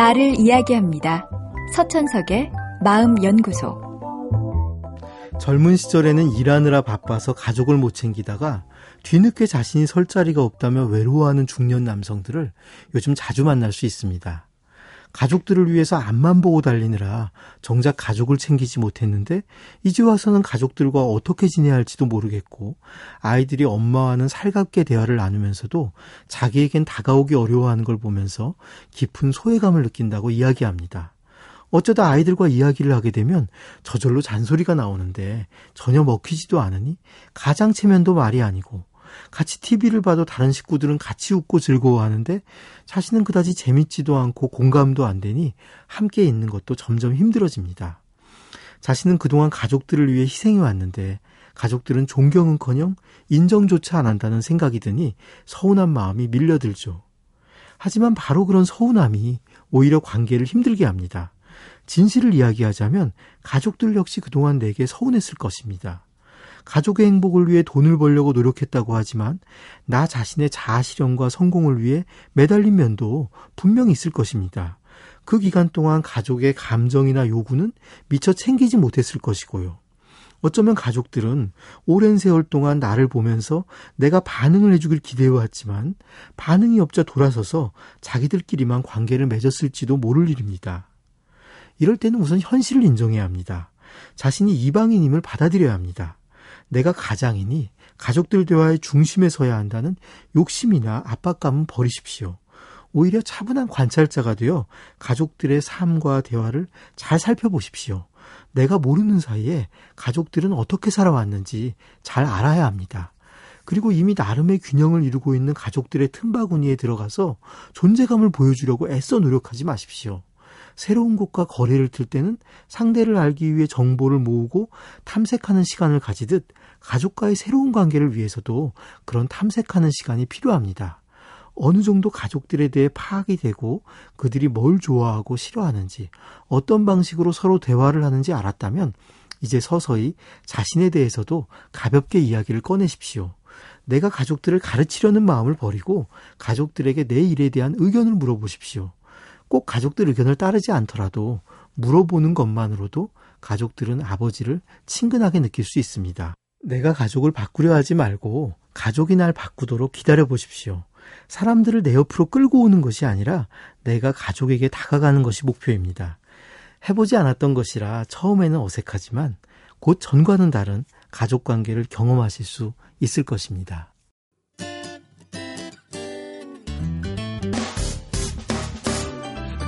나를 이야기합니다. 서천석의 마음연구소. 젊은 시절에는 일하느라 바빠서 가족을 못 챙기다가 뒤늦게 자신이 설 자리가 없다며 외로워하는 중년 남성들을 요즘 자주 만날 수 있습니다. 가족들을 위해서 앞만 보고 달리느라 정작 가족을 챙기지 못했는데 이제 와서는 가족들과 어떻게 지내야 할지도 모르겠고 아이들이 엄마와는 살갑게 대화를 나누면서도 자기에겐 다가오기 어려워하는 걸 보면서 깊은 소외감을 느낀다고 이야기합니다. 어쩌다 아이들과 이야기를 하게 되면 저절로 잔소리가 나오는데 전혀 먹히지도 않으니 가장 체면도 말이 아니고 같이 TV를 봐도 다른 식구들은 같이 웃고 즐거워하는데 자신은 그다지 재밌지도 않고 공감도 안 되니 함께 있는 것도 점점 힘들어집니다. 자신은 그동안 가족들을 위해 희생해 왔는데 가족들은 존경은커녕 인정조차 안 한다는 생각이 드니 서운한 마음이 밀려들죠. 하지만 바로 그런 서운함이 오히려 관계를 힘들게 합니다. 진실을 이야기하자면 가족들 역시 그동안 내게 서운했을 것입니다. 가족의 행복을 위해 돈을 벌려고 노력했다고 하지만 나 자신의 자아 실현과 성공을 위해 매달린 면도 분명히 있을 것입니다. 그 기간 동안 가족의 감정이나 요구는 미처 챙기지 못했을 것이고요. 어쩌면 가족들은 오랜 세월 동안 나를 보면서 내가 반응을 해주길 기대해왔지만 반응이 없자 돌아서서 자기들끼리만 관계를 맺었을지도 모를 일입니다. 이럴 때는 우선 현실을 인정해야 합니다. 자신이 이방인임을 받아들여야 합니다. 내가 가장이니 가족들 대화의 중심에 서야 한다는 욕심이나 압박감은 버리십시오. 오히려 차분한 관찰자가 되어 가족들의 삶과 대화를 잘 살펴보십시오. 내가 모르는 사이에 가족들은 어떻게 살아왔는지 잘 알아야 합니다. 그리고 이미 나름의 균형을 이루고 있는 가족들의 틈바구니에 들어가서 존재감을 보여주려고 애써 노력하지 마십시오. 새로운 곳과 거래를 틀 때는 상대를 알기 위해 정보를 모으고 탐색하는 시간을 가지듯 가족과의 새로운 관계를 위해서도 그런 탐색하는 시간이 필요합니다. 어느 정도 가족들에 대해 파악이 되고 그들이 뭘 좋아하고 싫어하는지 어떤 방식으로 서로 대화를 하는지 알았다면 이제 서서히 자신에 대해서도 가볍게 이야기를 꺼내십시오. 내가 가족들을 가르치려는 마음을 버리고 가족들에게 내 일에 대한 의견을 물어보십시오. 꼭 가족들 의견을 따르지 않더라도 물어보는 것만으로도 가족들은 아버지를 친근하게 느낄 수 있습니다. 내가 가족을 바꾸려 하지 말고 가족이 날 바꾸도록 기다려 보십시오. 사람들을 내 옆으로 끌고 오는 것이 아니라 내가 가족에게 다가가는 것이 목표입니다. 해보지 않았던 것이라 처음에는 어색하지만 곧 전과는 다른 가족 관계를 경험하실 수 있을 것입니다.